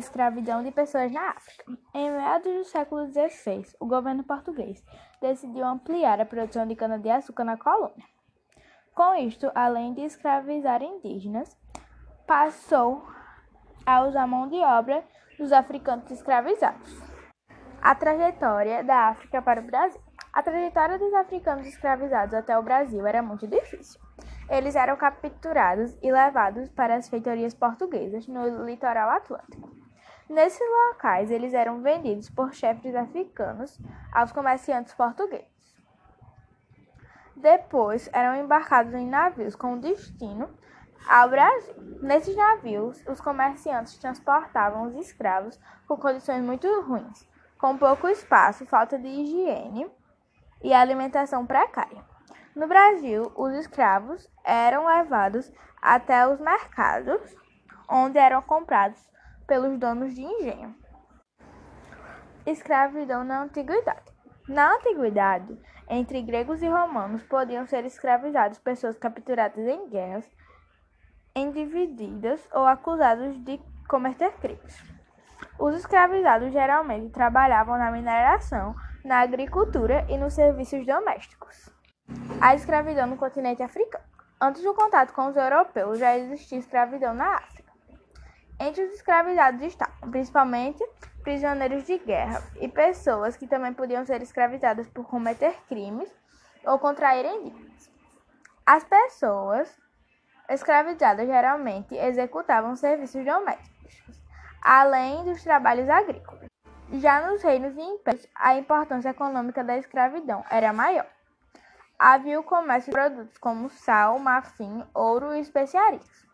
escravidão de pessoas na África. Em meados do século XVI, o governo português decidiu ampliar a produção de cana-de-açúcar na colônia. Com isto, além de escravizar indígenas, passou a usar mão de obra dos africanos escravizados. A trajetória da África para o Brasil. A trajetória dos africanos escravizados até o Brasil era muito difícil. Eles eram capturados e levados para as feitorias portuguesas no litoral atlântico. Nesses locais, eles eram vendidos por chefes africanos aos comerciantes portugueses. Depois, eram embarcados em navios com destino ao Brasil. Nesses navios, os comerciantes transportavam os escravos com condições muito ruins, com pouco espaço, falta de higiene e alimentação precária. No Brasil, os escravos eram levados até os mercados, onde eram comprados pelos donos de engenho. Escravidão na Antiguidade. Na Antiguidade, entre gregos e romanos podiam ser escravizados pessoas capturadas em guerras, endividadas ou acusadas de cometer crimes. Os escravizados geralmente trabalhavam na mineração, na agricultura e nos serviços domésticos. A escravidão no continente africano. Antes do contato com os europeus, já existia escravidão na África. Entre os escravizados estavam, principalmente, prisioneiros de guerra e pessoas que também podiam ser escravizadas por cometer crimes ou contraírem dívidas. As pessoas escravizadas geralmente executavam serviços domésticos, além dos trabalhos agrícolas. Já nos reinos e impérios, a importância econômica da escravidão era maior. Havia o comércio de produtos como sal, marfim, ouro e especiarias.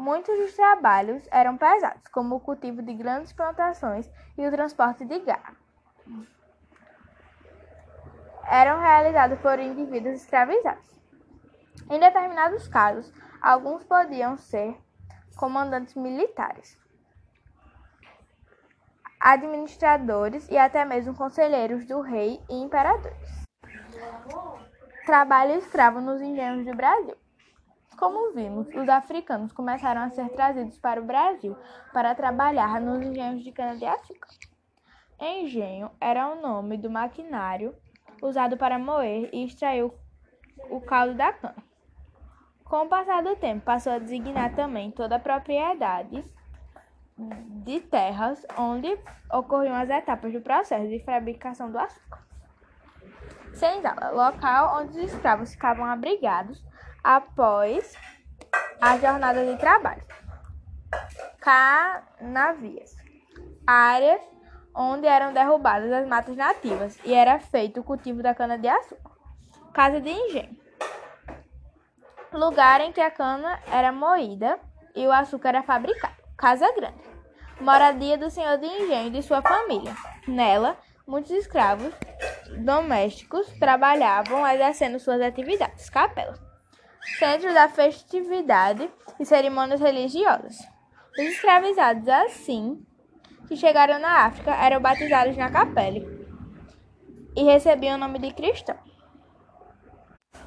Muitos dos trabalhos eram pesados, como o cultivo de grandes plantações e o transporte de gado. Eram realizados por indivíduos escravizados. Em determinados casos, alguns podiam ser comandantes militares, administradores e até mesmo conselheiros do rei e imperadores. Trabalho escravo nos engenhos do Brasil. Como vimos, os africanos começaram a ser trazidos para o Brasil para trabalhar nos engenhos de cana-de-açúcar. Engenho era o nome do maquinário usado para moer e extrair o caldo da cana. Com o passar do tempo, passou a designar também toda a propriedade de terras onde ocorriam as etapas do processo de fabricação do açúcar. Senzala, local onde os escravos ficavam abrigados após a jornada de trabalho. Canavias, áreas onde eram derrubadas as matas nativas e era feito o cultivo da cana-de-açúcar. Casa de engenho, lugar em que a cana era moída e o açúcar era fabricado. Casa grande, moradia do senhor de engenho e de sua família. Nela, muitos escravos domésticos trabalhavam exercendo suas atividades. Capela. Centro da festividade e cerimônias religiosas. Os escravizados, assim que chegaram na África, eram batizados na capela e recebiam o nome de cristão.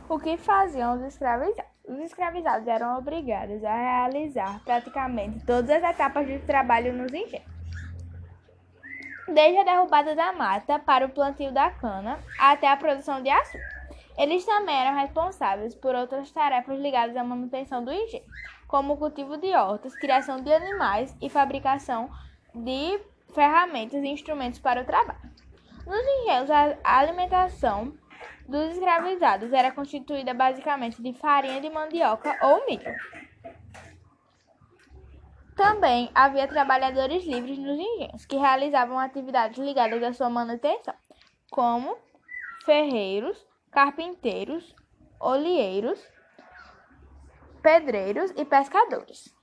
O que faziam os escravizados? Os escravizados eram obrigados a realizar praticamente todas as etapas do trabalho nos engenhos desde a derrubada da mata para o plantio da cana até a produção de açúcar. Eles também eram responsáveis por outras tarefas ligadas à manutenção do engenho, como o cultivo de hortas, criação de animais e fabricação de ferramentas e instrumentos para o trabalho. Nos engenhos, a alimentação dos escravizados era constituída basicamente de farinha de mandioca ou milho. Também havia trabalhadores livres nos engenhos, que realizavam atividades ligadas à sua manutenção, como ferreiros, carpinteiros, olheiros, pedreiros e pescadores.